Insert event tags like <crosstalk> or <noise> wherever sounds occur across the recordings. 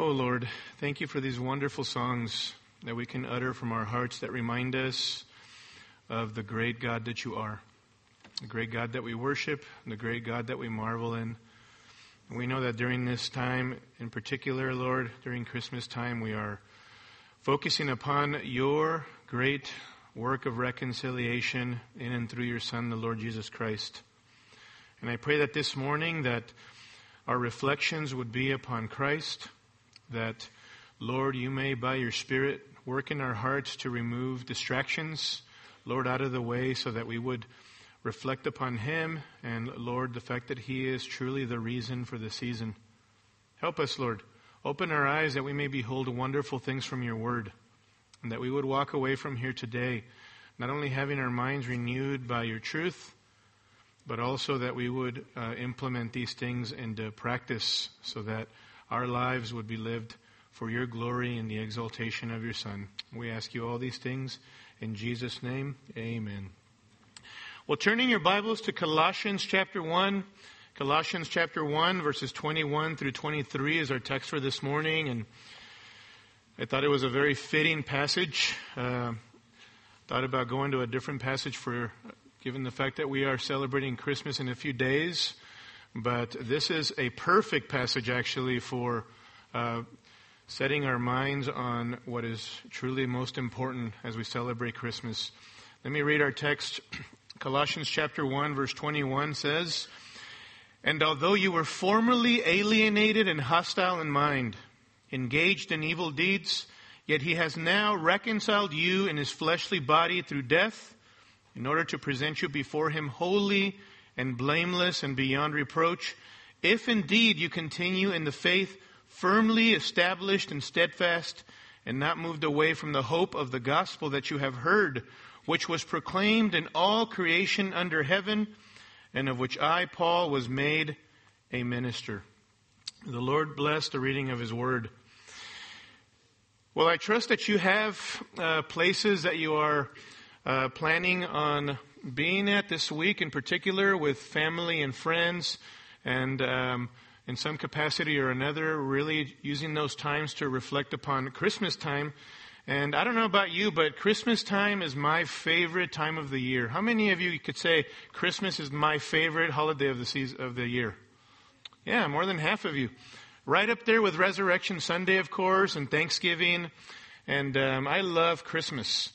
Oh Lord, thank you for these wonderful songs that we can utter from our hearts that remind us of the great God that you are, the great God that we worship, the great God that we marvel in. We know that during this time, in particular, Lord, during Christmas time, we are focusing upon your great work of reconciliation in and through your Son, the Lord Jesus Christ. And I pray that this morning that our reflections would be upon Christ, that, Lord, you may, by your Spirit, work in our hearts to remove distractions, Lord, out of the way so that we would reflect upon Him and, Lord, the fact that He is truly the reason for the season. Help us, Lord. Open our eyes that we may behold wonderful things from your word, and that we would walk away from here today, not only having our minds renewed by your truth, but also that we would uh, implement these things into practice so that our lives would be lived for your glory and the exaltation of your Son. We ask you all these things in Jesus' name. Amen. Well, turning your Bibles to Colossians chapter 1. Colossians chapter 1, verses 21 through 23 is our text for this morning. And I thought it was a very fitting passage. Uh, thought about going to a different passage for, given the fact that we are celebrating Christmas in a few days. But this is a perfect passage, actually, for uh, setting our minds on what is truly most important as we celebrate Christmas. Let me read our text <clears throat> Colossians chapter 1 verse 21 says, And although you were formerly alienated and hostile in mind, engaged in evil deeds, yet he has now reconciled you in his fleshly body through death, in order to present you before him holy and blameless and beyond reproach, if indeed you continue in the faith firmly established and steadfast, and not moved away from the hope of the gospel that you have heard, which was proclaimed in all creation under heaven, and of which I, Paul, was made a minister. The Lord bless the reading of His Word. Well, I trust that you have uh, places that you are uh, planning on being at this week, in particular with family and friends, and um, in some capacity or another, really using those times to reflect upon Christmas time and I don't know about you, but Christmas time is my favorite time of the year. How many of you could say Christmas is my favorite holiday of the season, of the year? Yeah, more than half of you. Right up there with Resurrection Sunday, of course, and Thanksgiving. And um, I love Christmas.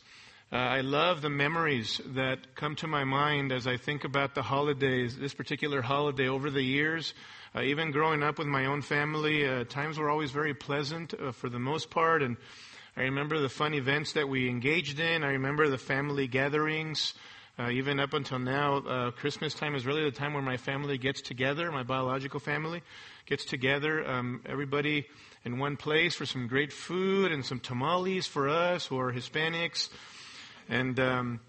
Uh, I love the memories that come to my mind as I think about the holidays, this particular holiday over the years. Uh, even growing up with my own family, uh, times were always very pleasant uh, for the most part. And I remember the fun events that we engaged in. I remember the family gatherings. Uh, even up until now, uh, Christmas time is really the time where my family gets together, my biological family gets together, um, everybody in one place for some great food and some tamales for us who are Hispanics. And, um,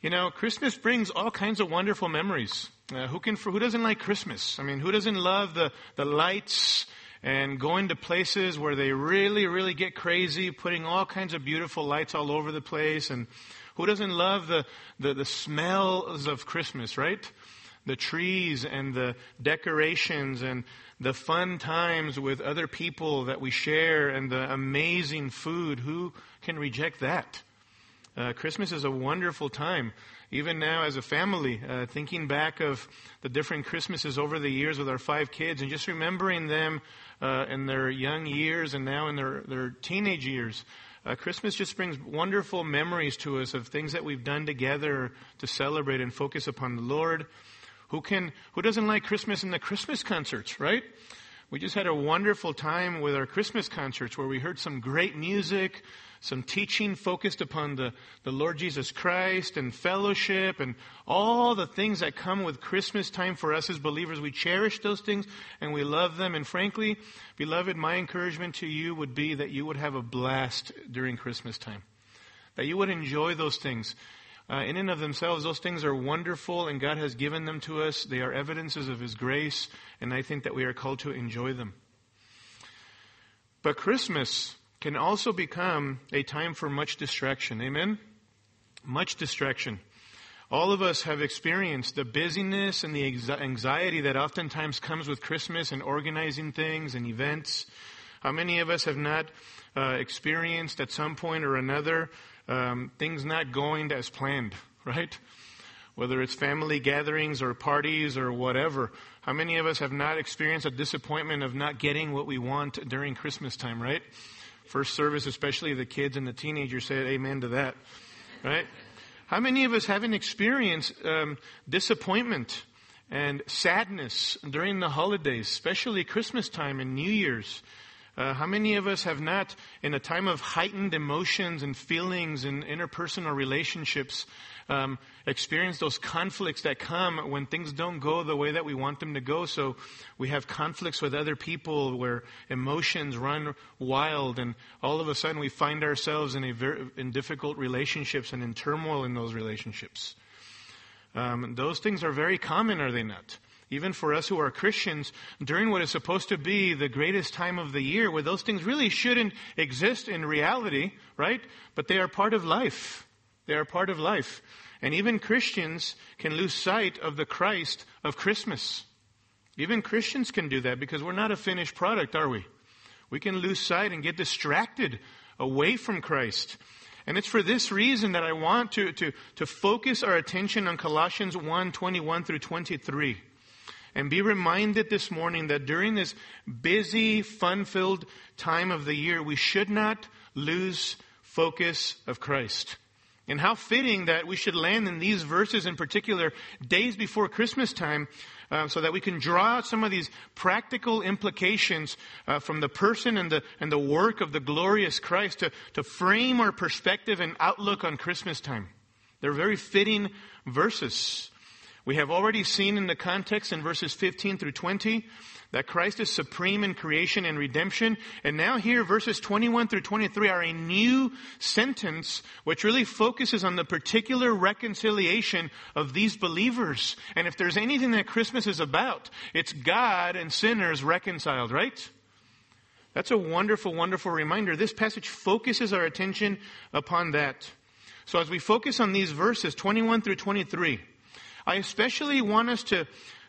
you know, Christmas brings all kinds of wonderful memories. Uh, who can, who doesn't like Christmas? I mean, who doesn't love the, the lights and going to places where they really, really get crazy, putting all kinds of beautiful lights all over the place. And who doesn't love the, the, the smells of Christmas, right? The trees and the decorations and the fun times with other people that we share and the amazing food. Who can reject that? Uh, Christmas is a wonderful time. Even now, as a family, uh, thinking back of the different Christmases over the years with our five kids and just remembering them uh, in their young years and now in their, their teenage years. Uh, Christmas just brings wonderful memories to us of things that we've done together to celebrate and focus upon the Lord. Who can, who doesn't like Christmas and the Christmas concerts, right? We just had a wonderful time with our Christmas concerts where we heard some great music, some teaching focused upon the, the Lord Jesus Christ and fellowship and all the things that come with Christmas time for us as believers. We cherish those things and we love them. And frankly, beloved, my encouragement to you would be that you would have a blast during Christmas time. That you would enjoy those things. Uh, in and of themselves, those things are wonderful and God has given them to us. They are evidences of His grace, and I think that we are called to enjoy them. But Christmas can also become a time for much distraction. Amen? Much distraction. All of us have experienced the busyness and the anxiety that oftentimes comes with Christmas and organizing things and events. How many of us have not uh, experienced at some point or another um, things not going as planned, <laughs> right? Whether it's family gatherings or parties or whatever. How many of us have not experienced a disappointment of not getting what we want during Christmas time, right? First service, especially the kids and the teenagers said amen to that, right? How many of us haven't experienced um, disappointment and sadness during the holidays, especially Christmas time and New Year's? Uh, how many of us have not, in a time of heightened emotions and feelings and interpersonal relationships, um, experienced those conflicts that come when things don't go the way that we want them to go? So we have conflicts with other people where emotions run wild, and all of a sudden we find ourselves in a very, in difficult relationships and in turmoil in those relationships. Um, those things are very common, are they not? even for us who are Christians, during what is supposed to be the greatest time of the year, where those things really shouldn't exist in reality, right? But they are part of life. They are part of life. And even Christians can lose sight of the Christ of Christmas. Even Christians can do that because we're not a finished product, are we? We can lose sight and get distracted away from Christ. And it's for this reason that I want to, to, to focus our attention on Colossians 1 21 through 23 and be reminded this morning that during this busy, fun-filled time of the year, we should not lose focus of Christ. And how fitting that we should land in these verses in particular days before Christmas time uh, so that we can draw out some of these practical implications uh, from the person and the, and the work of the glorious Christ to, to frame our perspective and outlook on Christmas time. They're very fitting verses. We have already seen in the context in verses 15 through 20 that Christ is supreme in creation and redemption. And now here, verses 21 through 23 are a new sentence which really focuses on the particular reconciliation of these believers. And if there's anything that Christmas is about, it's God and sinners reconciled, right? That's a wonderful, wonderful reminder. This passage focuses our attention upon that. So as we focus on these verses, 21 through 23, I especially want us to,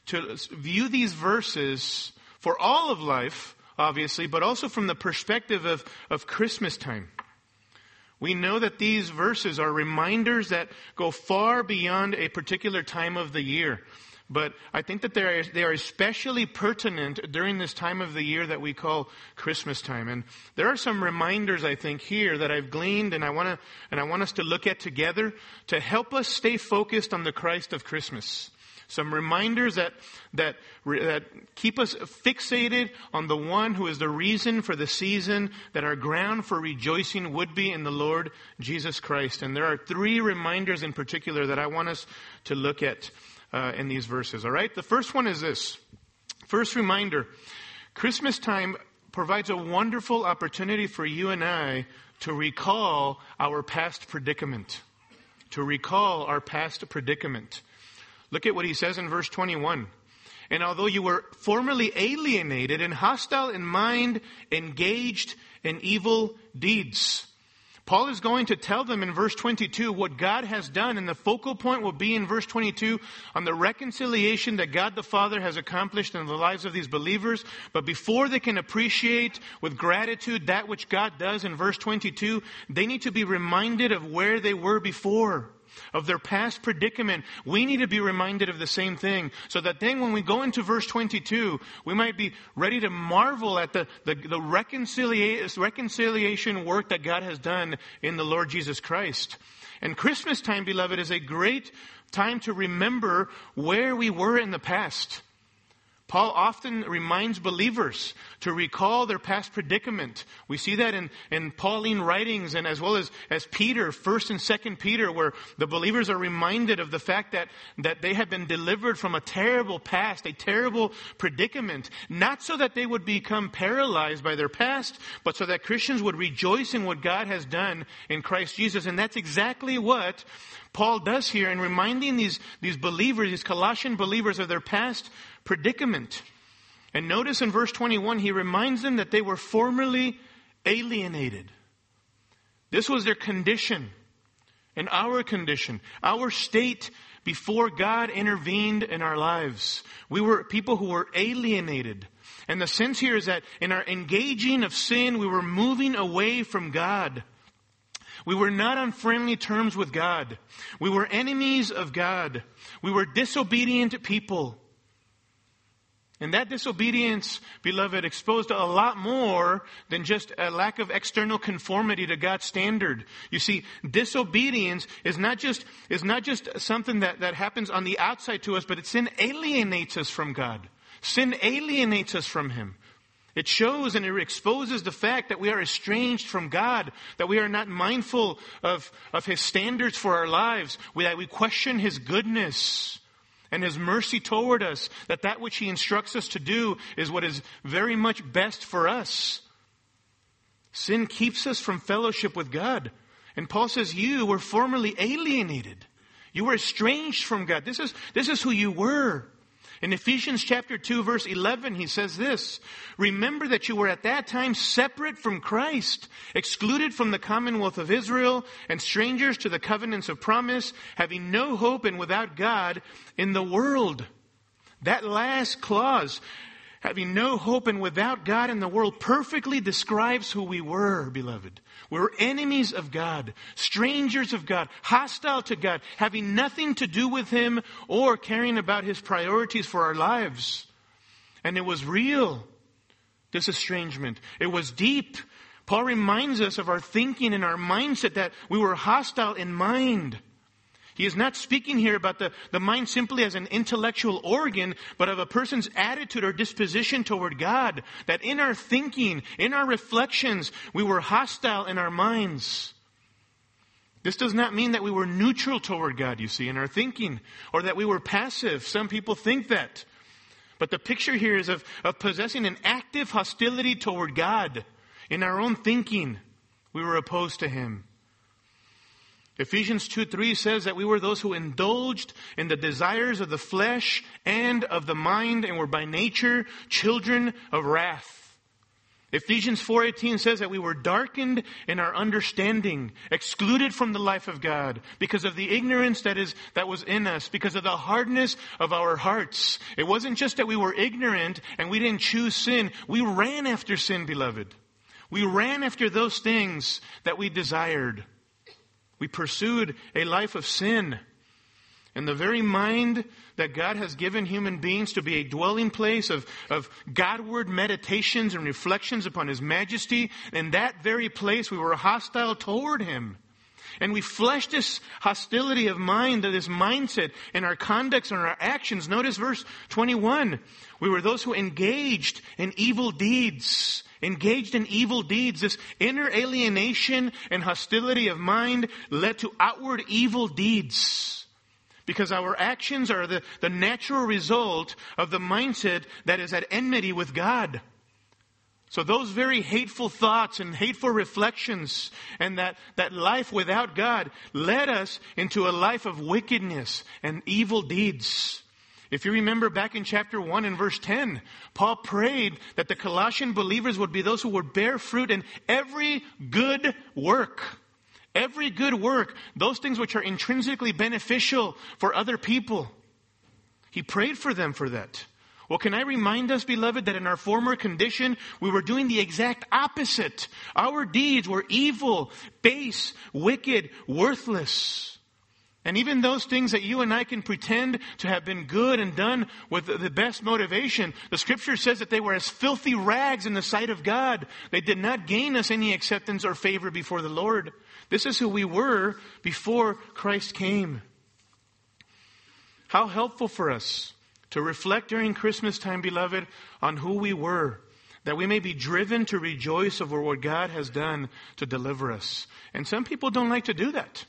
to view these verses for all of life, obviously, but also from the perspective of, of Christmas time. We know that these verses are reminders that go far beyond a particular time of the year. But I think that they are, they are especially pertinent during this time of the year that we call Christmas time. And there are some reminders, I think, here that I've gleaned and I want to, and I want us to look at together to help us stay focused on the Christ of Christmas. Some reminders that, that, that keep us fixated on the one who is the reason for the season, that our ground for rejoicing would be in the Lord Jesus Christ. And there are three reminders in particular that I want us to look at uh, in these verses. All right? The first one is this. First reminder Christmas time provides a wonderful opportunity for you and I to recall our past predicament. To recall our past predicament. Look at what he says in verse 21. And although you were formerly alienated and hostile in mind, engaged in evil deeds. Paul is going to tell them in verse 22 what God has done, and the focal point will be in verse 22 on the reconciliation that God the Father has accomplished in the lives of these believers. But before they can appreciate with gratitude that which God does in verse 22, they need to be reminded of where they were before of their past predicament, we need to be reminded of the same thing. So that then when we go into verse 22, we might be ready to marvel at the, the, the reconciliation, reconciliation work that God has done in the Lord Jesus Christ. And Christmas time, beloved, is a great time to remember where we were in the past. Paul often reminds believers to recall their past predicament. We see that in, in Pauline writings and as well as, as Peter, 1st and 2nd Peter, where the believers are reminded of the fact that, that they have been delivered from a terrible past, a terrible predicament, not so that they would become paralyzed by their past, but so that Christians would rejoice in what God has done in Christ Jesus. And that's exactly what Paul does here in reminding these, these believers, these Colossian believers of their past predicament. And notice in verse 21, he reminds them that they were formerly alienated. This was their condition and our condition, our state before God intervened in our lives. We were people who were alienated. And the sense here is that in our engaging of sin, we were moving away from God. We were not on friendly terms with God. We were enemies of God. We were disobedient people. And that disobedience, beloved, exposed a lot more than just a lack of external conformity to God's standard. You see, disobedience is not just, is not just something that, that happens on the outside to us, but it sin alienates us from God. Sin alienates us from Him. It shows and it exposes the fact that we are estranged from God, that we are not mindful of, of His standards for our lives, that we question His goodness and His mercy toward us, that that which He instructs us to do is what is very much best for us. Sin keeps us from fellowship with God. And Paul says, you were formerly alienated. You were estranged from God. This is, this is who you were. In Ephesians chapter 2 verse 11, he says this, Remember that you were at that time separate from Christ, excluded from the commonwealth of Israel, and strangers to the covenants of promise, having no hope and without God in the world. That last clause, having no hope and without God in the world, perfectly describes who we were, beloved. We were enemies of God, strangers of God, hostile to God, having nothing to do with Him or caring about His priorities for our lives. And it was real, this estrangement. It was deep. Paul reminds us of our thinking and our mindset that we were hostile in mind. He is not speaking here about the, the mind simply as an intellectual organ, but of a person's attitude or disposition toward God. That in our thinking, in our reflections, we were hostile in our minds. This does not mean that we were neutral toward God, you see, in our thinking, or that we were passive. Some people think that. But the picture here is of, of possessing an active hostility toward God. In our own thinking, we were opposed to Him. Ephesians 2 3 says that we were those who indulged in the desires of the flesh and of the mind and were by nature children of wrath. Ephesians 4:18 says that we were darkened in our understanding, excluded from the life of God because of the ignorance that is that was in us, because of the hardness of our hearts. It wasn't just that we were ignorant and we didn't choose sin, we ran after sin, beloved. We ran after those things that we desired. We pursued a life of sin. And the very mind that God has given human beings to be a dwelling place of, of Godward meditations and reflections upon His majesty, in that very place we were hostile toward Him. And we fleshed this hostility of mind, this mindset in our conducts and our actions. Notice verse 21. We were those who engaged in evil deeds engaged in evil deeds. This inner alienation and hostility of mind led to outward evil deeds. Because our actions are the, the natural result of the mindset that is at enmity with God. So those very hateful thoughts and hateful reflections and that, that life without God led us into a life of wickedness and evil deeds. If you remember back in chapter 1 and verse 10, Paul prayed that the Colossian believers would be those who would bear fruit in every good work. Every good work, those things which are intrinsically beneficial for other people. He prayed for them for that. Well, can I remind us, beloved, that in our former condition, we were doing the exact opposite. Our deeds were evil, base, wicked, worthless. And even those things that you and I can pretend to have been good and done with the best motivation, the scripture says that they were as filthy rags in the sight of God. They did not gain us any acceptance or favor before the Lord. This is who we were before Christ came. How helpful for us to reflect during Christmas time, beloved, on who we were that we may be driven to rejoice over what God has done to deliver us. And some people don't like to do that.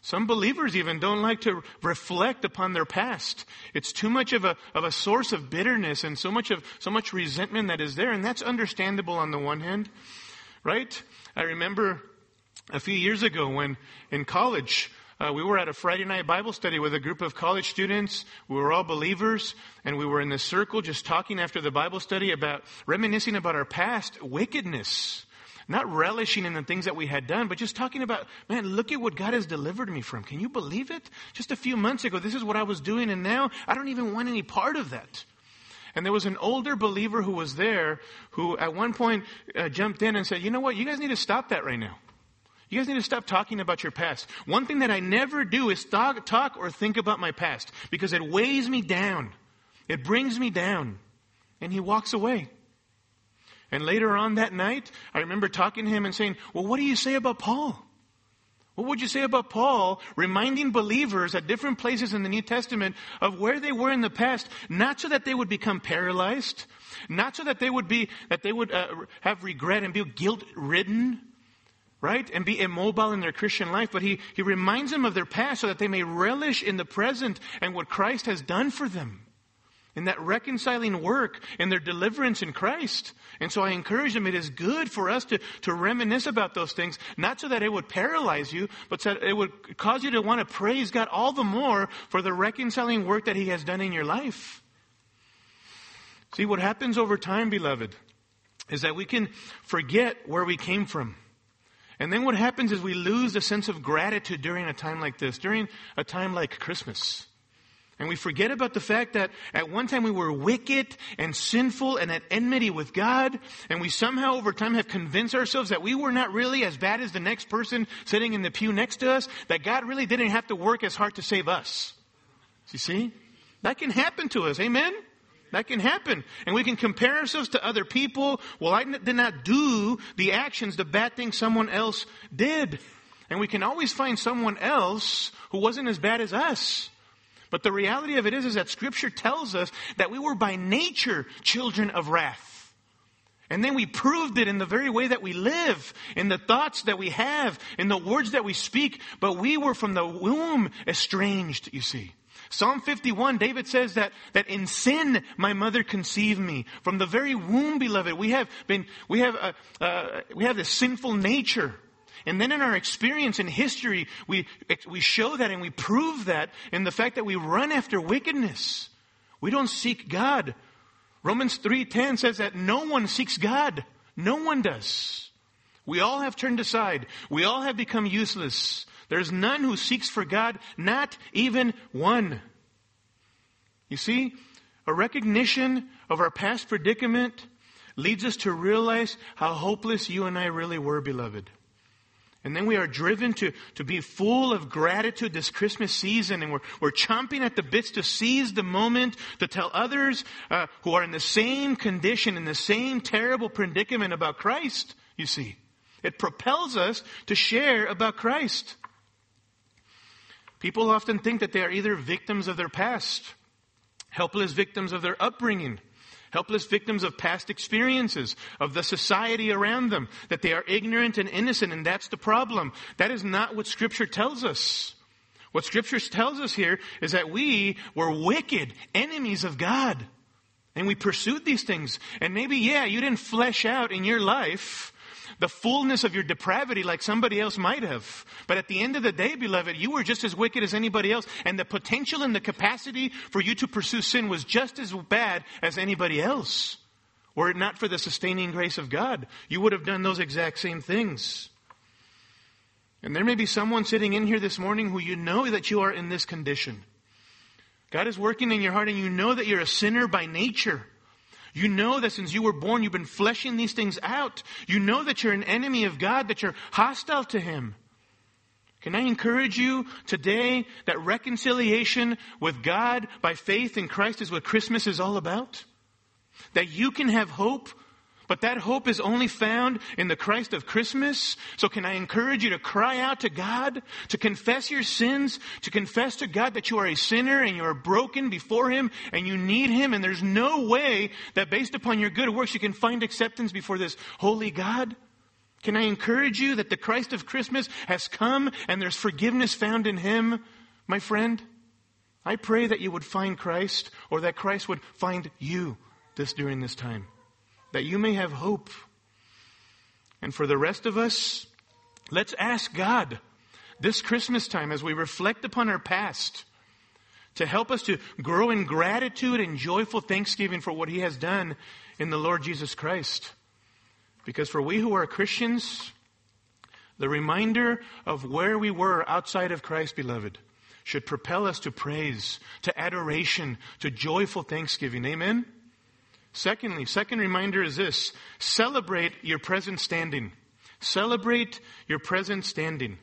Some believers even don't like to reflect upon their past. It's too much of a, of a source of bitterness and so much of, so much resentment that is there. And that's understandable on the one hand, right? I remember a few years ago when in college, uh, we were at a Friday night Bible study with a group of college students. We were all believers, and we were in this circle just talking after the Bible study about reminiscing about our past wickedness Not relishing in the things that we had done, but just talking about, man, look at what God has delivered me from. Can you believe it? Just a few months ago, this is what I was doing, and now I don't even want any part of that. And there was an older believer who was there who at one point uh, jumped in and said, you know what? You guys need to stop that right now. You guys need to stop talking about your past. One thing that I never do is talk, talk or think about my past because it weighs me down. It brings me down. And he walks away. And later on that night, I remember talking to him and saying, Well, what do you say about Paul? What would you say about Paul reminding believers at different places in the New Testament of where they were in the past, not so that they would become paralyzed, not so that they would be, that they would uh, have regret and be guilt ridden, right? And be immobile in their Christian life, but he, he reminds them of their past so that they may relish in the present and what Christ has done for them. In that reconciling work and their deliverance in Christ. And so I encourage them, it is good for us to, to reminisce about those things, not so that it would paralyze you, but so that it would cause you to want to praise God all the more for the reconciling work that He has done in your life. See, what happens over time, beloved, is that we can forget where we came from. And then what happens is we lose the sense of gratitude during a time like this, during a time like Christmas. And we forget about the fact that at one time we were wicked and sinful and at enmity with God. And we somehow over time have convinced ourselves that we were not really as bad as the next person sitting in the pew next to us, that God really didn't have to work as hard to save us. You see? That can happen to us. Amen? That can happen. And we can compare ourselves to other people. Well, I did not do the actions, the bad things someone else did. And we can always find someone else who wasn't as bad as us. But the reality of it is, is that scripture tells us that we were by nature children of wrath. And then we proved it in the very way that we live, in the thoughts that we have, in the words that we speak. But we were from the womb estranged, you see. Psalm 51, David says that, that in sin my mother conceived me. From the very womb, beloved, we have been, we have, a, uh, we have this sinful nature. And then in our experience in history, we, we show that and we prove that in the fact that we run after wickedness. We don't seek God. Romans 3.10 says that no one seeks God. No one does. We all have turned aside. We all have become useless. There's none who seeks for God, not even one. You see, a recognition of our past predicament leads us to realize how hopeless you and I really were, beloved. And then we are driven to, to be full of gratitude this Christmas season, and we're, we're chomping at the bits to seize the moment to tell others uh, who are in the same condition, in the same terrible predicament about Christ, you see. It propels us to share about Christ. People often think that they are either victims of their past, helpless victims of their upbringing, helpless victims of past experiences, of the society around them, that they are ignorant and innocent, and that's the problem. That is not what Scripture tells us. What Scripture tells us here is that we were wicked, enemies of God. And we pursued these things. And maybe, yeah, you didn't flesh out in your life the fullness of your depravity like somebody else might have. But at the end of the day, beloved, you were just as wicked as anybody else, and the potential and the capacity for you to pursue sin was just as bad as anybody else. Were it not for the sustaining grace of God, you would have done those exact same things. And there may be someone sitting in here this morning who you know that you are in this condition. God is working in your heart and you know that you're a sinner by nature. You know that since you were born, you've been fleshing these things out. You know that you're an enemy of God, that you're hostile to Him. Can I encourage you today that reconciliation with God by faith in Christ is what Christmas is all about? That you can have hope but that hope is only found in the Christ of Christmas. So can I encourage you to cry out to God, to confess your sins, to confess to God that you are a sinner and you are broken before Him and you need Him and there's no way that based upon your good works you can find acceptance before this holy God? Can I encourage you that the Christ of Christmas has come and there's forgiveness found in Him, my friend? I pray that you would find Christ or that Christ would find you this during this time that you may have hope. And for the rest of us, let's ask God this Christmas time as we reflect upon our past to help us to grow in gratitude and joyful thanksgiving for what He has done in the Lord Jesus Christ. Because for we who are Christians, the reminder of where we were outside of Christ, beloved, should propel us to praise, to adoration, to joyful thanksgiving. Amen? Secondly, second reminder is this celebrate your present standing. Celebrate your present standing.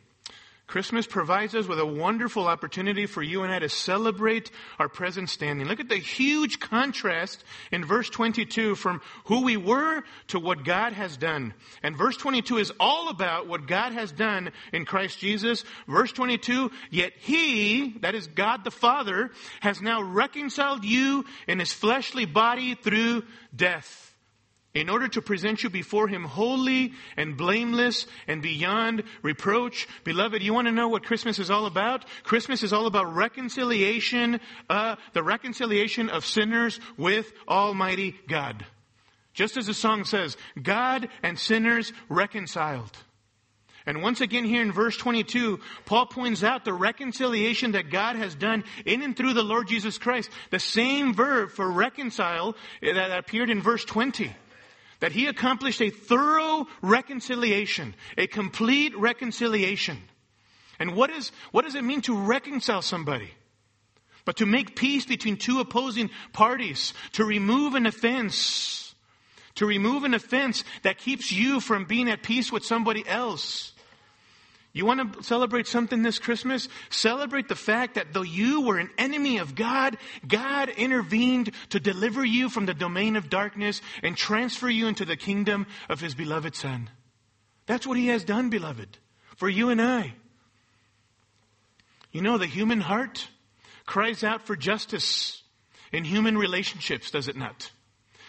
Christmas provides us with a wonderful opportunity for you and I to celebrate our present standing. Look at the huge contrast in verse 22 from who we were to what God has done. And verse 22 is all about what God has done in Christ Jesus. Verse 22, yet He, that is God the Father, has now reconciled you in His fleshly body through death in order to present you before him holy and blameless and beyond reproach. Beloved, you want to know what Christmas is all about? Christmas is all about reconciliation, uh, the reconciliation of sinners with Almighty God. Just as the song says, God and sinners reconciled. And once again here in verse 22, Paul points out the reconciliation that God has done in and through the Lord Jesus Christ. The same verb for reconcile that appeared in verse 20 that he accomplished a thorough reconciliation, a complete reconciliation. And what is, what does it mean to reconcile somebody? But to make peace between two opposing parties, to remove an offense, to remove an offense that keeps you from being at peace with somebody else. You want to celebrate something this Christmas? Celebrate the fact that though you were an enemy of God, God intervened to deliver you from the domain of darkness and transfer you into the kingdom of His beloved Son. That's what He has done, beloved, for you and I. You know, the human heart cries out for justice in human relationships, does it not?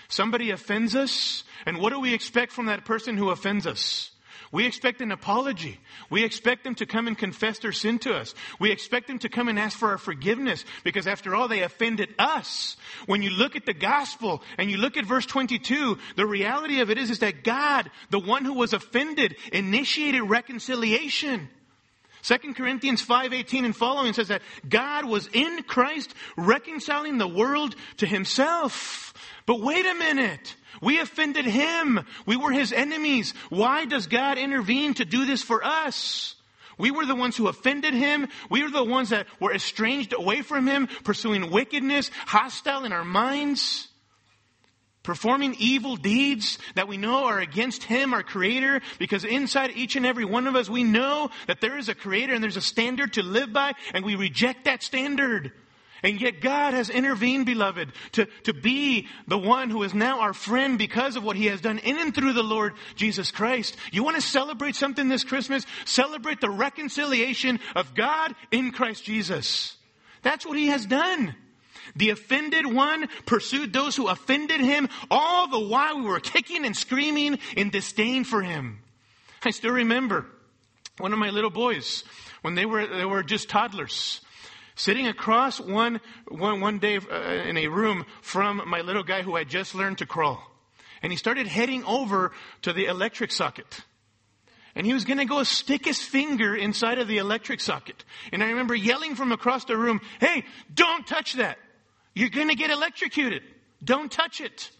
Somebody offends us, and what do we expect from that person who offends us? We expect an apology. We expect them to come and confess their sin to us. We expect them to come and ask for our forgiveness because after all, they offended us. When you look at the gospel and you look at verse 22, the reality of it is, is that God, the one who was offended, initiated reconciliation. 2 Corinthians 5:18 and following says that God was in Christ reconciling the world to himself. But wait a minute. We offended him. We were his enemies. Why does God intervene to do this for us? We were the ones who offended him. We were the ones that were estranged away from him, pursuing wickedness, hostile in our minds, performing evil deeds that we know are against him, our creator, because inside each and every one of us, we know that there is a creator and there's a standard to live by, and we reject that standard. And yet God has intervened, beloved, to, to be the one who is now our friend because of what he has done in and through the Lord Jesus Christ. You want to celebrate something this Christmas? Celebrate the reconciliation of God in Christ Jesus. That's what he has done. The offended one pursued those who offended him all the while we were kicking and screaming in disdain for him. I still remember one of my little boys when they were, they were just toddlers sitting across one, one, one day uh, in a room from my little guy who had just learned to crawl. And he started heading over to the electric socket. And he was to go stick his finger inside of the electric socket. And I remember yelling from across the room, Hey, don't touch that. You're to get electrocuted. Don't touch it.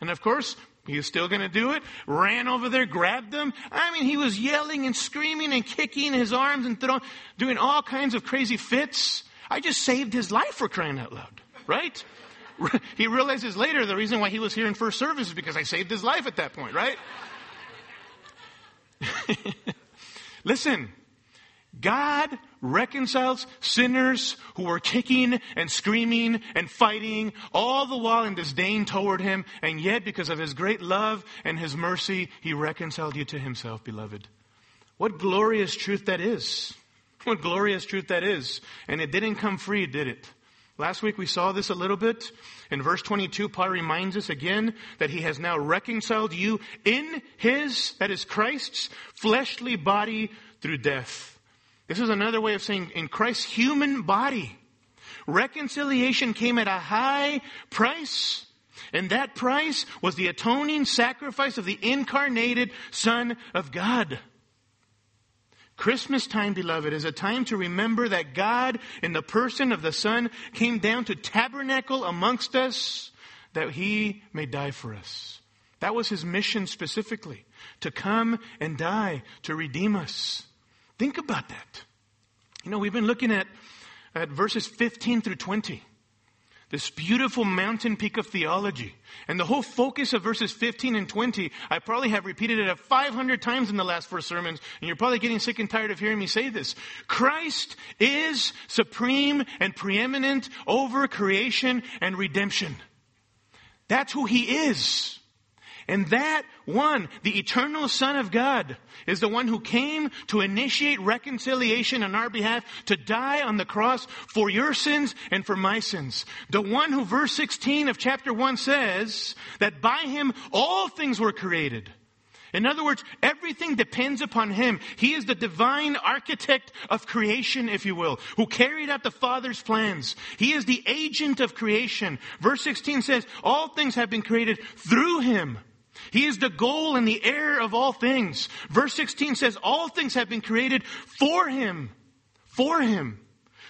And of course, he was still going to do it. Ran over there, grabbed them. I mean, he was yelling and screaming and kicking his arms and throwing, doing all kinds of crazy fits. I just saved his life for crying out loud, right? <laughs> He realizes later the reason why he was here in first service is because I saved his life at that point, right? <laughs> Listen, God reconciles sinners who were kicking and screaming and fighting all the while in disdain toward him, and yet because of his great love and his mercy, he reconciled you to himself, beloved. What glorious truth that is. <laughs> What glorious truth that is. And it didn't come free, did it? Last week we saw this a little bit. In verse 22, Paul reminds us again that he has now reconciled you in his, that is Christ's, fleshly body through death. This is another way of saying in Christ's human body. Reconciliation came at a high price. And that price was the atoning sacrifice of the incarnated Son of God. Christmas time, beloved, is a time to remember that God, in the person of the Son, came down to tabernacle amongst us that he may die for us. That was his mission specifically. to come and die to redeem us. Think about that. You know, we've been looking at, at verses 15 through 20. This beautiful mountain peak of theology. And the whole focus of verses 15 and 20, I probably have repeated it 500 times in the last four sermons, and you're probably getting sick and tired of hearing me say this. Christ is supreme and preeminent over creation and redemption. That's who He is. And that one, the eternal Son of God, is the one who came to initiate reconciliation on our behalf, to die on the cross for your sins and for my sins. The one who verse 16 of chapter 1 says that by him all things were created. In other words, everything depends upon him. He is the divine architect of creation, if you will, who carried out the Father's plans. He is the agent of creation. Verse 16 says, all things have been created through him he is the goal and the heir of all things. Verse 16 says, all things have been created for him. For him.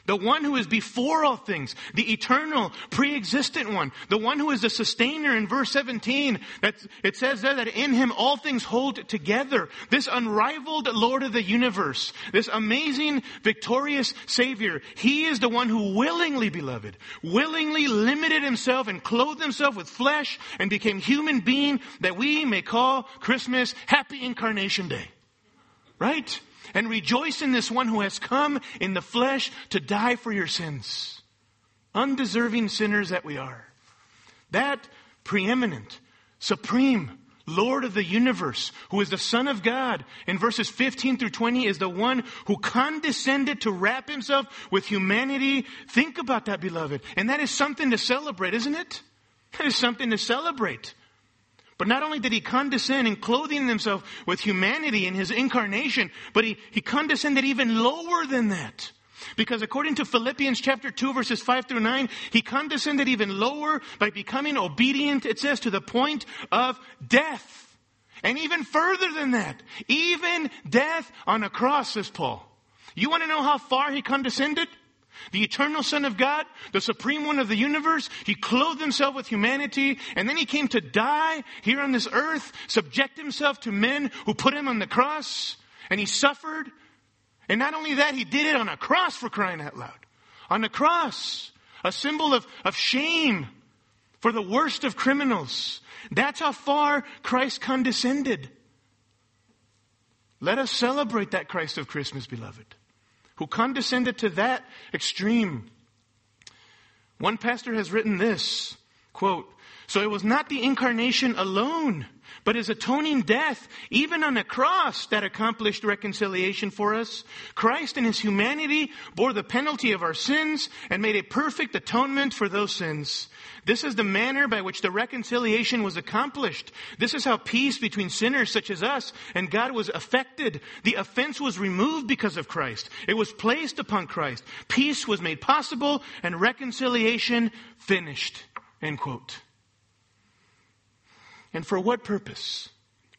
The one who is before all things, the eternal, pre-existent one, the one who is the sustainer in verse 17, that it says there that in him all things hold together. This unrivaled Lord of the universe, this amazing, victorious Savior, He is the one who willingly, beloved, willingly limited Himself and clothed Himself with flesh and became human being that we may call Christmas Happy Incarnation Day. Right? And rejoice in this one who has come in the flesh to die for your sins. Undeserving sinners that we are. That preeminent, supreme Lord of the universe, who is the Son of God, in verses 15 through 20, is the one who condescended to wrap himself with humanity. Think about that, beloved. And that is something to celebrate, isn't it? That is something to celebrate. But not only did he condescend in clothing himself with humanity in his incarnation, but he, he condescended even lower than that. Because according to Philippians chapter 2 verses 5 through 9, he condescended even lower by becoming obedient, it says, to the point of death. And even further than that, even death on a cross, says Paul. You want to know how far he condescended? The eternal Son of God, the supreme one of the universe, he clothed himself with humanity and then he came to die here on this earth, subject himself to men who put him on the cross and he suffered. And not only that, he did it on a cross for crying out loud. On a cross, a symbol of, of shame for the worst of criminals. That's how far Christ condescended. Let us celebrate that Christ of Christmas, beloved who condescended to that extreme. One pastor has written this, quote, so it was not the incarnation alone, but his atoning death, even on a cross, that accomplished reconciliation for us. Christ in his humanity bore the penalty of our sins and made a perfect atonement for those sins. This is the manner by which the reconciliation was accomplished. This is how peace between sinners such as us and God was affected. The offense was removed because of Christ. It was placed upon Christ. Peace was made possible and reconciliation finished. End quote. And for what purpose?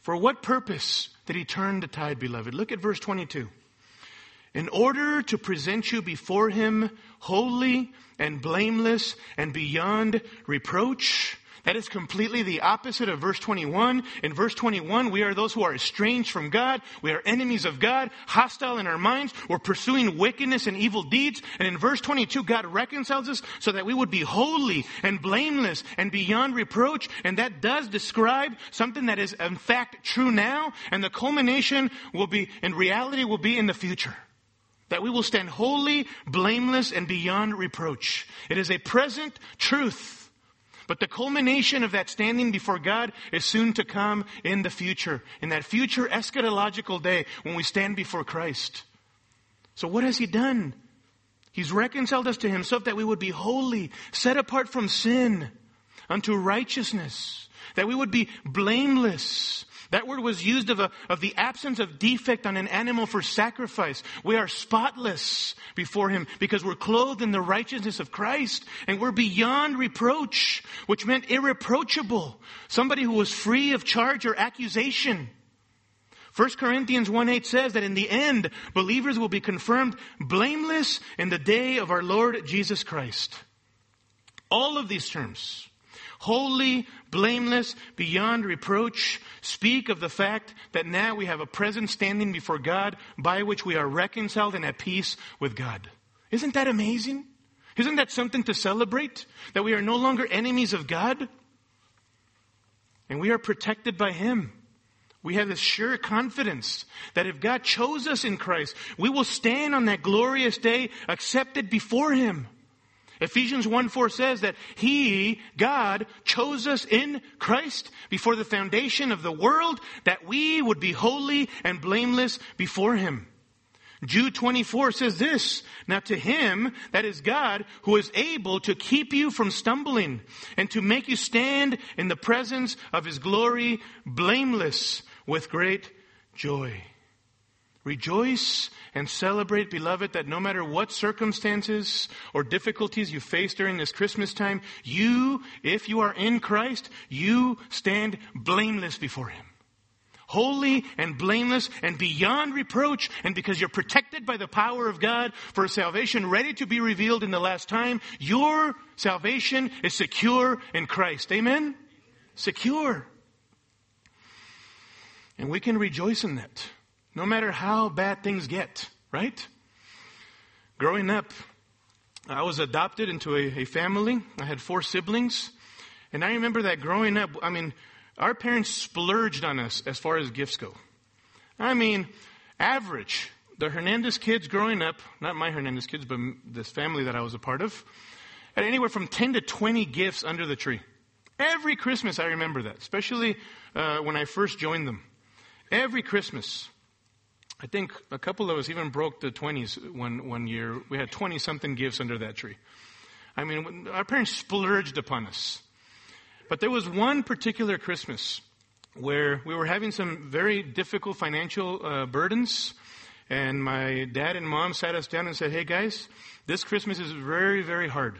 For what purpose did he turn the tide, beloved? Look at verse 22. In order to present you before him holy and blameless and beyond reproach, that is completely the opposite of verse 21. In verse 21, we are those who are estranged from God. We are enemies of God, hostile in our minds. We're pursuing wickedness and evil deeds. And in verse 22, God reconciles us so that we would be holy and blameless and beyond reproach. And that does describe something that is in fact true now. And the culmination will be, in reality, will be in the future that we will stand holy, blameless, and beyond reproach. It is a present truth. But the culmination of that standing before God is soon to come in the future, in that future eschatological day when we stand before Christ. So what has He done? He's reconciled us to Himself that we would be holy, set apart from sin, unto righteousness, that we would be blameless, that word was used of, a, of the absence of defect on an animal for sacrifice. We are spotless before Him because we're clothed in the righteousness of Christ and we're beyond reproach, which meant irreproachable. Somebody who was free of charge or accusation. 1 Corinthians 1 8 says that in the end, believers will be confirmed blameless in the day of our Lord Jesus Christ. All of these terms holy, blameless, beyond reproach, speak of the fact that now we have a present standing before God by which we are reconciled and at peace with God. Isn't that amazing? Isn't that something to celebrate? That we are no longer enemies of God? And we are protected by Him. We have this sure confidence that if God chose us in Christ, we will stand on that glorious day accepted before Him. Ephesians 1 4 says that He, God, chose us in Christ before the foundation of the world that we would be holy and blameless before Him. Jude 24 says this, Now to him, that is God, who is able to keep you from stumbling and to make you stand in the presence of his glory blameless with great joy. Rejoice and celebrate, beloved, that no matter what circumstances or difficulties you face during this Christmas time, you, if you are in Christ, you stand blameless before Him. Holy and blameless and beyond reproach, and because you're protected by the power of God for salvation ready to be revealed in the last time, your salvation is secure in Christ. Amen? Secure. And we can rejoice in that, no matter how bad things get, right? Growing up, I was adopted into a, a family. I had four siblings. And I remember that growing up, I mean, our parents splurged on us as far as gifts go. I mean, average. The Hernandez kids growing up, not my Hernandez kids, but this family that I was a part of, had anywhere from 10 to 20 gifts under the tree. Every Christmas, I remember that, especially uh, when I first joined them. Every Christmas. I think a couple of us even broke the 20s one, one year. We had 20 something gifts under that tree. I mean, our parents splurged upon us. But there was one particular Christmas where we were having some very difficult financial uh, burdens. And my dad and mom sat us down and said, Hey guys, this Christmas is very, very hard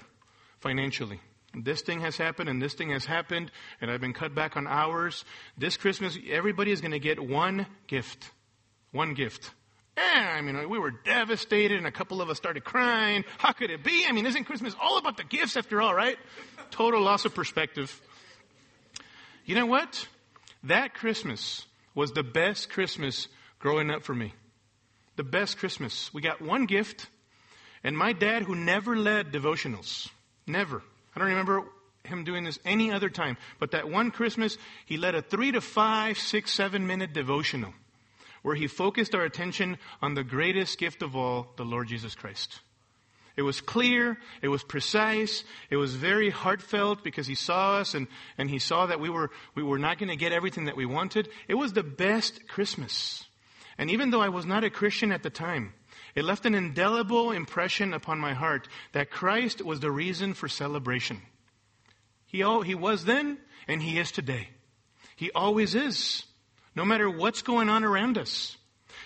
financially. This thing has happened and this thing has happened and I've been cut back on hours. This Christmas, everybody is going to get one gift. One gift. And I mean, we were devastated and a couple of us started crying. How could it be? I mean, isn't Christmas all about the gifts after all, right? Total loss of perspective. You know what? That Christmas was the best Christmas growing up for me. The best Christmas. We got one gift and my dad who never led devotionals. Never. I don't remember him doing this any other time. But that one Christmas, he led a three to five, six, seven minute devotional where he focused our attention on the greatest gift of all, the Lord Jesus Christ. It was clear, it was precise, it was very heartfelt because he saw us and, and he saw that we were, we were not going to get everything that we wanted. It was the best Christmas. And even though I was not a Christian at the time, it left an indelible impression upon my heart that Christ was the reason for celebration. He, all, he was then, and He is today. He always is, no matter what's going on around us.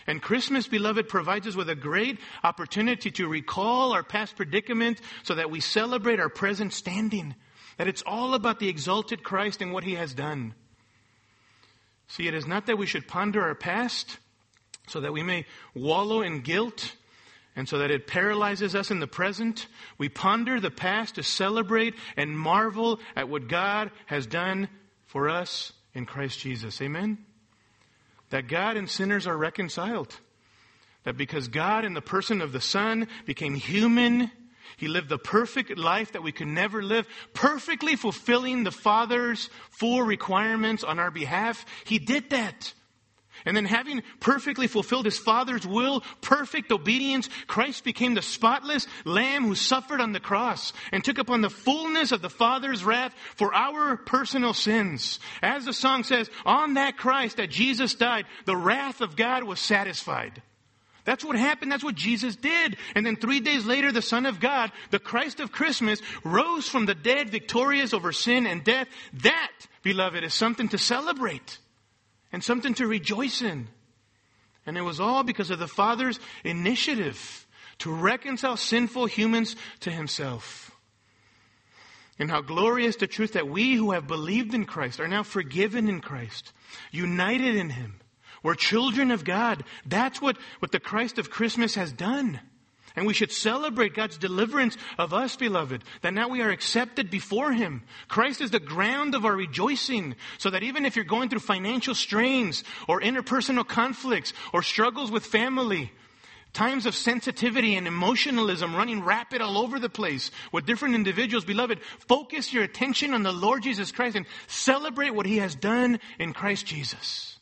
And Christmas, beloved, provides us with a great opportunity to recall our past predicament so that we celebrate our present standing. That it's all about the exalted Christ and what He has done. See, it is not that we should ponder our past, so that we may wallow in guilt and so that it paralyzes us in the present. We ponder the past to celebrate and marvel at what God has done for us in Christ Jesus. Amen? That God and sinners are reconciled. That because God in the person of the Son became human, he lived the perfect life that we could never live, perfectly fulfilling the Father's full requirements on our behalf. He did that. And then having perfectly fulfilled his Father's will, perfect obedience, Christ became the spotless Lamb who suffered on the cross and took upon the fullness of the Father's wrath for our personal sins. As the song says, on that Christ that Jesus died, the wrath of God was satisfied. That's what happened. That's what Jesus did. And then three days later, the Son of God, the Christ of Christmas, rose from the dead victorious over sin and death. That, beloved, is something to celebrate and something to rejoice in. And it was all because of the Father's initiative to reconcile sinful humans to Himself. And how glorious the truth that we who have believed in Christ are now forgiven in Christ, united in Him. We're children of God. That's what, what the Christ of Christmas has done. And we should celebrate God's deliverance of us, beloved, that now we are accepted before Him. Christ is the ground of our rejoicing, so that even if you're going through financial strains or interpersonal conflicts or struggles with family, times of sensitivity and emotionalism running rapid all over the place with different individuals, beloved, focus your attention on the Lord Jesus Christ and celebrate what He has done in Christ Jesus.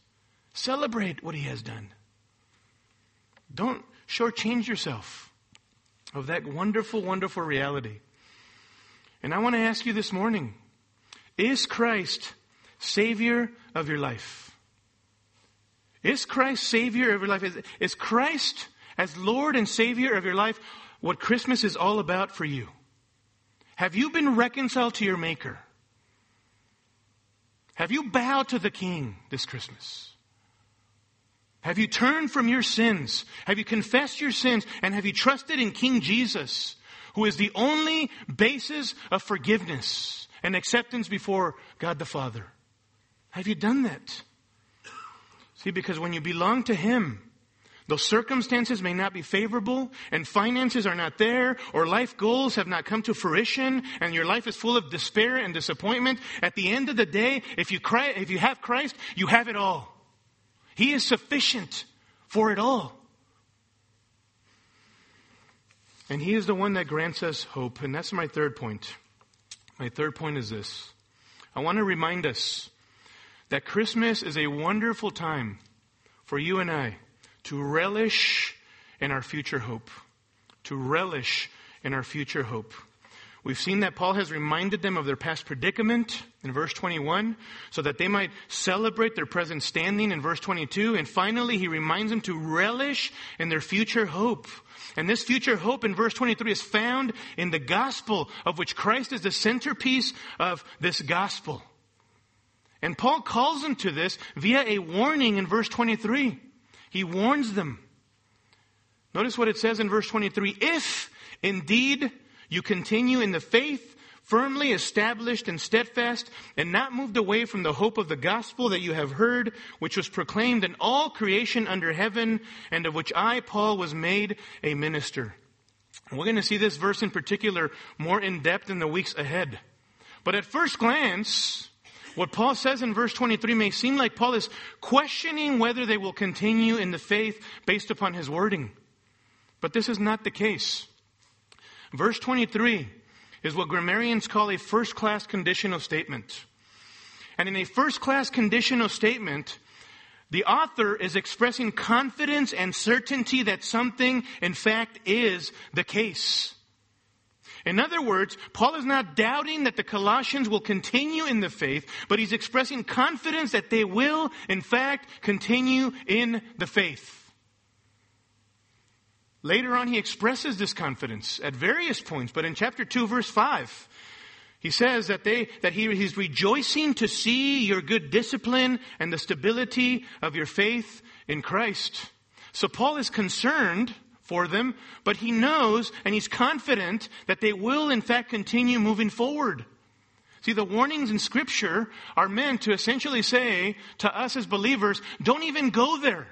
Celebrate what He has done. Don't shortchange yourself of that wonderful, wonderful reality. And I want to ask you this morning is Christ Savior of your life? Is Christ Savior of your life? Is, is Christ as Lord and Savior of your life what Christmas is all about for you? Have you been reconciled to your Maker? Have you bowed to the King this Christmas? Have you turned from your sins? Have you confessed your sins? And have you trusted in King Jesus, who is the only basis of forgiveness and acceptance before God the Father? Have you done that? See, because when you belong to Him, Though circumstances may not be favorable and finances are not there or life goals have not come to fruition and your life is full of despair and disappointment. At the end of the day, if you cry, if you have Christ, you have it all. He is sufficient for it all. And He is the one that grants us hope. And that's my third point. My third point is this. I want to remind us that Christmas is a wonderful time for you and I to relish in our future hope. To relish in our future hope. We've seen that Paul has reminded them of their past predicament in verse 21 so that they might celebrate their present standing in verse 22. And finally, he reminds them to relish in their future hope. And this future hope in verse 23 is found in the gospel of which Christ is the centerpiece of this gospel. And Paul calls them to this via a warning in verse 23. He warns them. Notice what it says in verse 23. If indeed you continue in the faith, firmly established and steadfast, and not moved away from the hope of the gospel that you have heard, which was proclaimed in all creation under heaven, and of which I, Paul, was made a minister. We're going to see this verse in particular more in depth in the weeks ahead. But at first glance, what Paul says in verse 23 may seem like Paul is questioning whether they will continue in the faith based upon his wording. But this is not the case. Verse 23 is what grammarians call a first class conditional statement. And in a first class conditional statement, the author is expressing confidence and certainty that something, in fact, is the case. In other words, Paul is not doubting that the Colossians will continue in the faith, but he's expressing confidence that they will, in fact, continue in the faith. Later on, he expresses this confidence at various points, but in chapter 2, verse 5, he says that they, that he, he's rejoicing to see your good discipline and the stability of your faith in Christ. So Paul is concerned for them, but he knows and he's confident that they will in fact continue moving forward. See, the warnings in scripture are meant to essentially say to us as believers, don't even go there.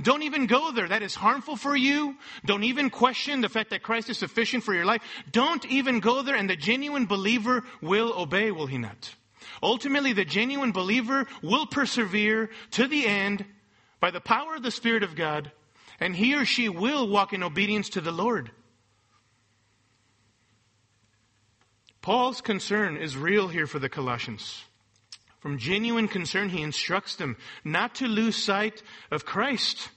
Don't even go there. That is harmful for you. Don't even question the fact that Christ is sufficient for your life. Don't even go there and the genuine believer will obey, will he not? Ultimately, the genuine believer will persevere to the end by the power of the Spirit of God and he or she will walk in obedience to the Lord. Paul's concern is real here for the Colossians. From genuine concern, he instructs them not to lose sight of Christ.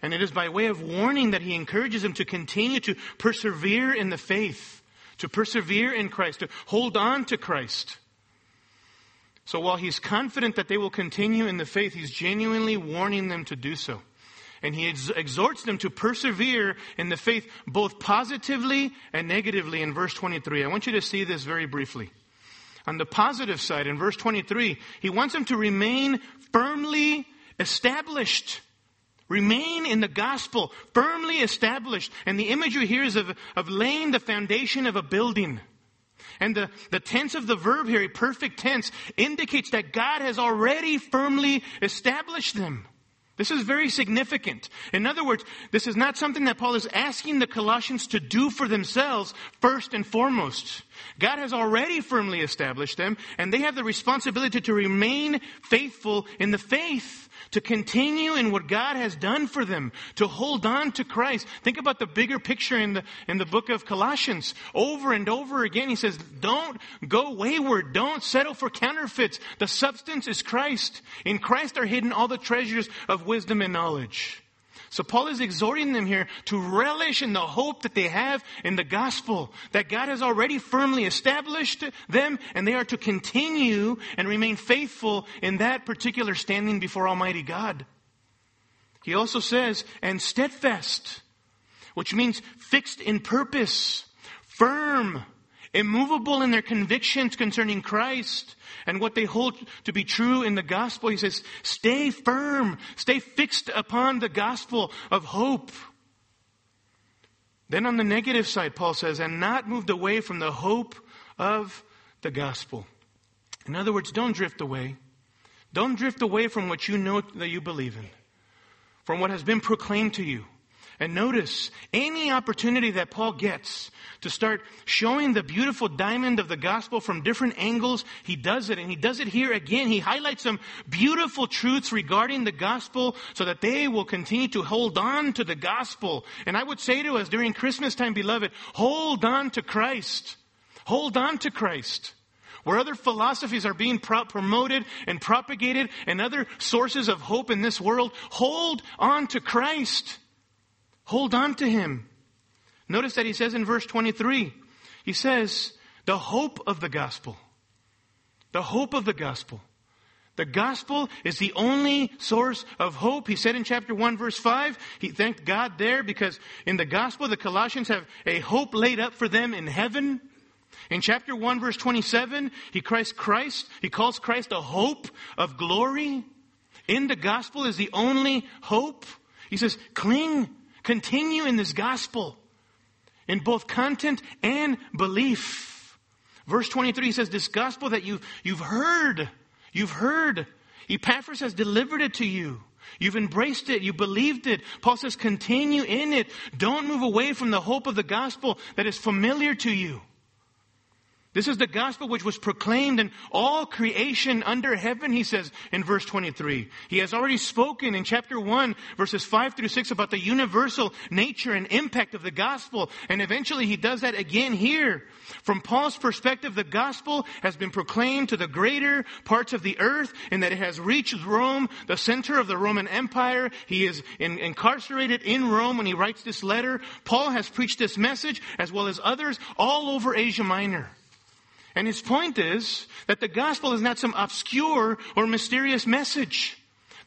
And it is by way of warning that he encourages them to continue to persevere in the faith, to persevere in Christ, to hold on to Christ. So while he's confident that they will continue in the faith, he's genuinely warning them to do so. And he ex- exhorts them to persevere in the faith both positively and negatively in verse 23. I want you to see this very briefly. On the positive side, in verse 23, he wants them to remain firmly established. Remain in the gospel, firmly established. And the imagery here is of, of laying the foundation of a building. And the, the tense of the verb here, a perfect tense, indicates that God has already firmly established them. This is very significant. In other words, this is not something that Paul is asking the Colossians to do for themselves first and foremost. God has already firmly established them, and they have the responsibility to remain faithful in the faith, to continue in what God has done for them, to hold on to Christ. Think about the bigger picture in the, in the book of Colossians. Over and over again, he says, don't go wayward. Don't settle for counterfeits. The substance is Christ. In Christ are hidden all the treasures of wisdom and knowledge. So Paul is exhorting them here to relish in the hope that they have in the gospel, that God has already firmly established them, and they are to continue and remain faithful in that particular standing before Almighty God. He also says, and steadfast, which means fixed in purpose, firm, immovable in their convictions concerning Christ and what they hold to be true in the gospel. He says, stay firm, stay fixed upon the gospel of hope. Then on the negative side, Paul says, and not moved away from the hope of the gospel. In other words, don't drift away. Don't drift away from what you know that you believe in, from what has been proclaimed to you. And notice, any opportunity that Paul gets to start showing the beautiful diamond of the gospel from different angles, he does it. And he does it here again. He highlights some beautiful truths regarding the gospel so that they will continue to hold on to the gospel. And I would say to us during Christmas time, beloved, hold on to Christ. Hold on to Christ. Where other philosophies are being pro- promoted and propagated and other sources of hope in this world, hold on to Christ. Hold on to him. Notice that he says in verse 23, he says, the hope of the gospel. The hope of the gospel. The gospel is the only source of hope. He said in chapter 1 verse 5, he thanked God there because in the gospel the Colossians have a hope laid up for them in heaven. In chapter 1 verse 27, he Christ Christ, he calls Christ a hope of glory. In the gospel is the only hope. He says, cling Continue in this gospel in both content and belief. Verse 23 says, This gospel that you've, you've heard, you've heard. Epaphras has delivered it to you. You've embraced it. You believed it. Paul says, continue in it. Don't move away from the hope of the gospel that is familiar to you. This is the gospel which was proclaimed in all creation under heaven, he says in verse 23. He has already spoken in chapter 1, verses 5 through 6 about the universal nature and impact of the gospel. And eventually he does that again here. From Paul's perspective, the gospel has been proclaimed to the greater parts of the earth in that it has reached Rome, the center of the Roman Empire. He is in, incarcerated in Rome when he writes this letter. Paul has preached this message as well as others all over Asia Minor. And his point is that the gospel is not some obscure or mysterious message.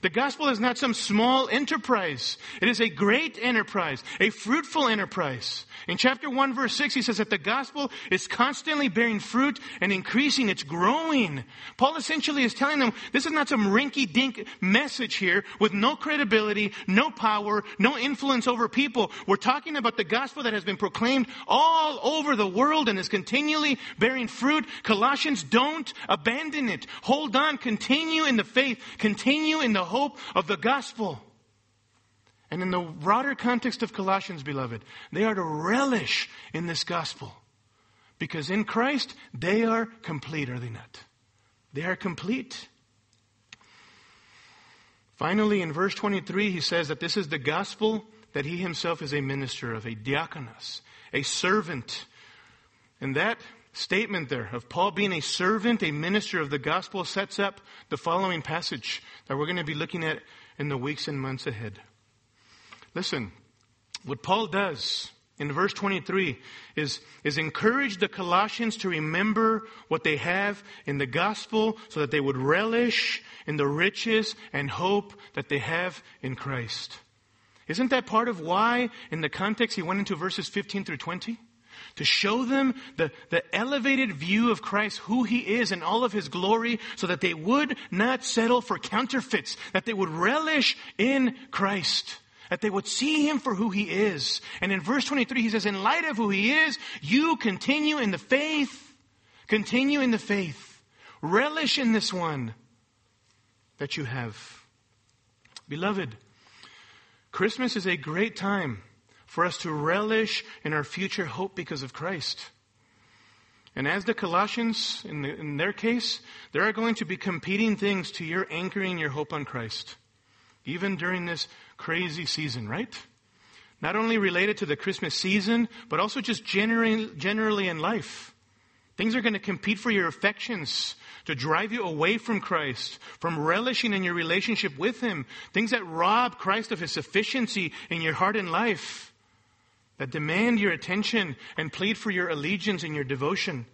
The gospel is not some small enterprise. It is a great enterprise, a fruitful enterprise. In chapter 1 verse 6, he says that the gospel is constantly bearing fruit and increasing. It's growing. Paul essentially is telling them this is not some rinky dink message here with no credibility, no power, no influence over people. We're talking about the gospel that has been proclaimed all over the world and is continually bearing fruit. Colossians don't abandon it. Hold on. Continue in the faith. Continue in the hope of the gospel. And in the broader context of Colossians, beloved, they are to relish in this gospel. Because in Christ, they are complete, are they not? They are complete. Finally, in verse 23, he says that this is the gospel that he himself is a minister of, a diakonos, a servant. And that statement there of Paul being a servant, a minister of the gospel, sets up the following passage that we're going to be looking at in the weeks and months ahead. Listen, what Paul does in verse 23 is, is encourage the Colossians to remember what they have in the gospel so that they would relish in the riches and hope that they have in Christ. Isn't that part of why, in the context, he went into verses 15 through 20? To show them the, the elevated view of Christ, who he is and all of his glory, so that they would not settle for counterfeits, that they would relish in Christ. That they would see him for who he is. And in verse 23, he says, in light of who he is, you continue in the faith. Continue in the faith. Relish in this one that you have. Beloved, Christmas is a great time for us to relish in our future hope because of Christ. And as the Colossians, in, the, in, their case, there are going to be competing things to your anchoring your hope on Christ, even during this crazy season, right? Not only related to the Christmas season, but also just generally, generally in life. Things are going to compete for your affections, to drive you away from Christ, from relishing in your relationship with Him. Things that rob Christ of His sufficiency in your heart and life, that demand your attention and plead for your allegiance and your devotion.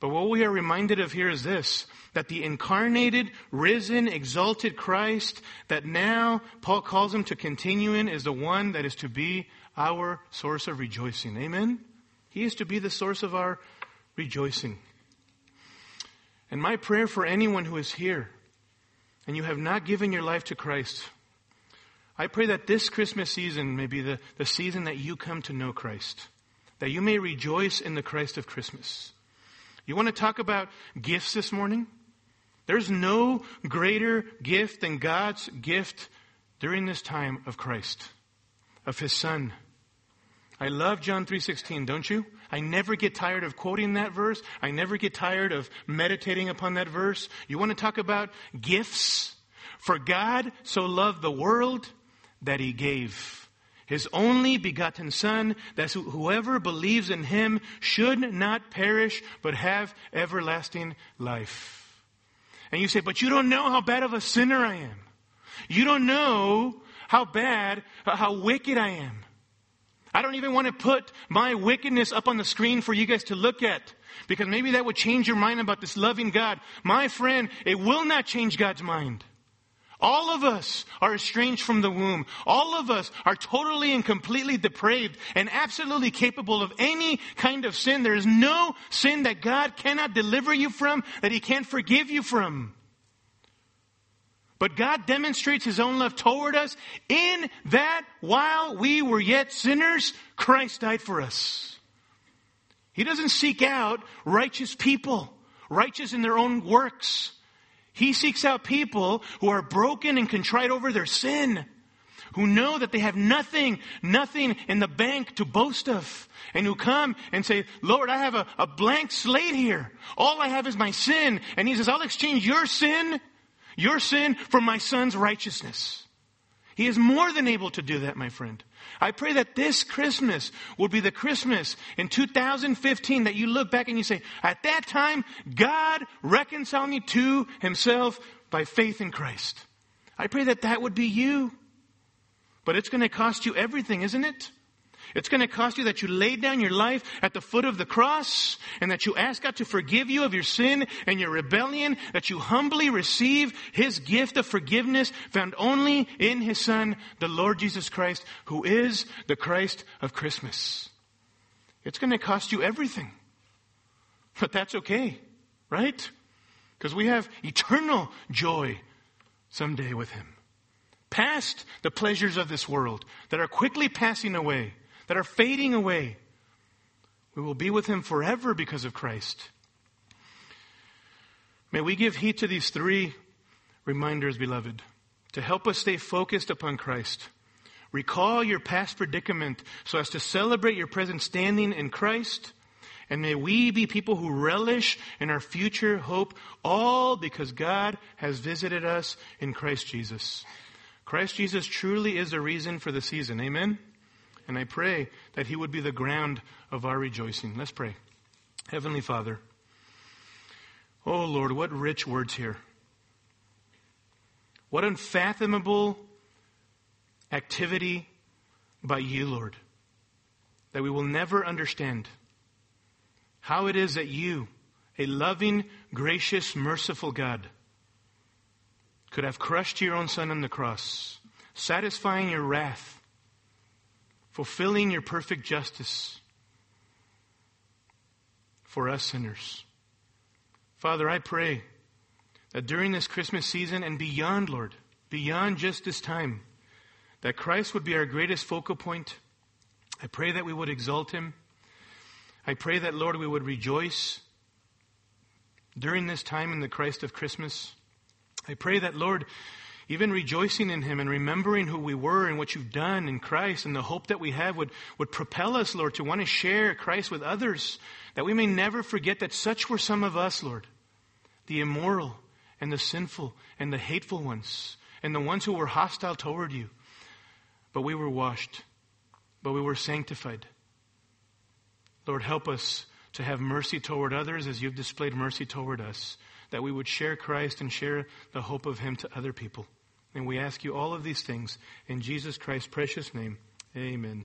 But what we are reminded of here is this that the incarnated, risen, exalted Christ that now Paul calls him to continue in is the one that is to be our source of rejoicing. Amen? He is to be the source of our rejoicing. And my prayer for anyone who is here and you have not given your life to Christ, I pray that this Christmas season may be the, the season that you come to know Christ, that you may rejoice in the Christ of Christmas. You want to talk about gifts this morning? There's no greater gift than God's gift during this time of Christ, of His Son. I love John 3.16, don't you? I never get tired of quoting that verse. I never get tired of meditating upon that verse. You want to talk about gifts? For God so loved the world that He gave His only begotten Son, that whoever believes in Him should not perish, but have everlasting life. And you say, but you don't know how bad of a sinner I am. You don't know how bad, how wicked I am. I don't even want to put my wickedness up on the screen for you guys to look at. Because maybe that would change your mind about this loving God. My friend, it will not change God's mind. All of us are estranged from the womb. All of us are totally and completely depraved and absolutely capable of any kind of sin. There is no sin that God cannot deliver you from, that He can't forgive you from. But God demonstrates His own love toward us in that while we were yet sinners, Christ died for us. He doesn't seek out righteous people, righteous in their own works. He seeks out people who are broken and contrite over their sin, who know that they have nothing, nothing in the bank to boast of, and who come and say, Lord, I have a, a blank slate here. All I have is my sin. And He says, I'll exchange your sin your sin for my son's righteousness. He is more than able to do that, my friend. I pray that this Christmas will be the Christmas in 2015 that you look back and you say, at that time, God reconciled me to himself by faith in Christ. I pray that that would be you. But it's going to cost you everything, isn't it? It's going to cost you that you lay down your life at the foot of the cross and that you ask God to forgive you of your sin and your rebellion, that you humbly receive His gift of forgiveness found only in His Son, the Lord Jesus Christ, who is the Christ of Christmas. It's going to cost you everything. But that's okay, right? Because we have eternal joy someday with Him. Past the pleasures of this world that are quickly passing away that are fading away. We will be with him forever because of Christ. May we give heed to these three reminders, beloved, to help us stay focused upon Christ. Recall your past predicament so as to celebrate your present standing in Christ. And may we be people who relish in our future hope, all because God has visited us in Christ Jesus. Christ Jesus truly is the reason for the season. Amen. And I pray that He would be the ground of our rejoicing. Let's pray. Heavenly Father, oh Lord, what rich words here. What unfathomable activity by you, Lord, that we will never understand. How it is that you, a loving, gracious, merciful God, could have crushed your own Son on the cross, satisfying your wrath fulfilling your perfect justice for us sinners. Father, I pray that during this Christmas season and beyond, Lord, beyond just this time, that Christ would be our greatest focal point. I pray that we would exalt him. I pray that, Lord, we would rejoice during this time in the Christ of Christmas. I pray that, Lord, even rejoicing in Him and remembering who we were and what you've done in Christ and the hope that we have would, would propel us, Lord, to want to share Christ with others, that we may never forget that such were some of us, Lord, the immoral and the sinful and the hateful ones and the ones who were hostile toward you. But we were washed, but we were sanctified. Lord, help us to have mercy toward others as you've displayed mercy toward us, that we would share Christ and share the hope of Him to other people. And we ask you all of these things in Jesus Christ's precious name. Amen.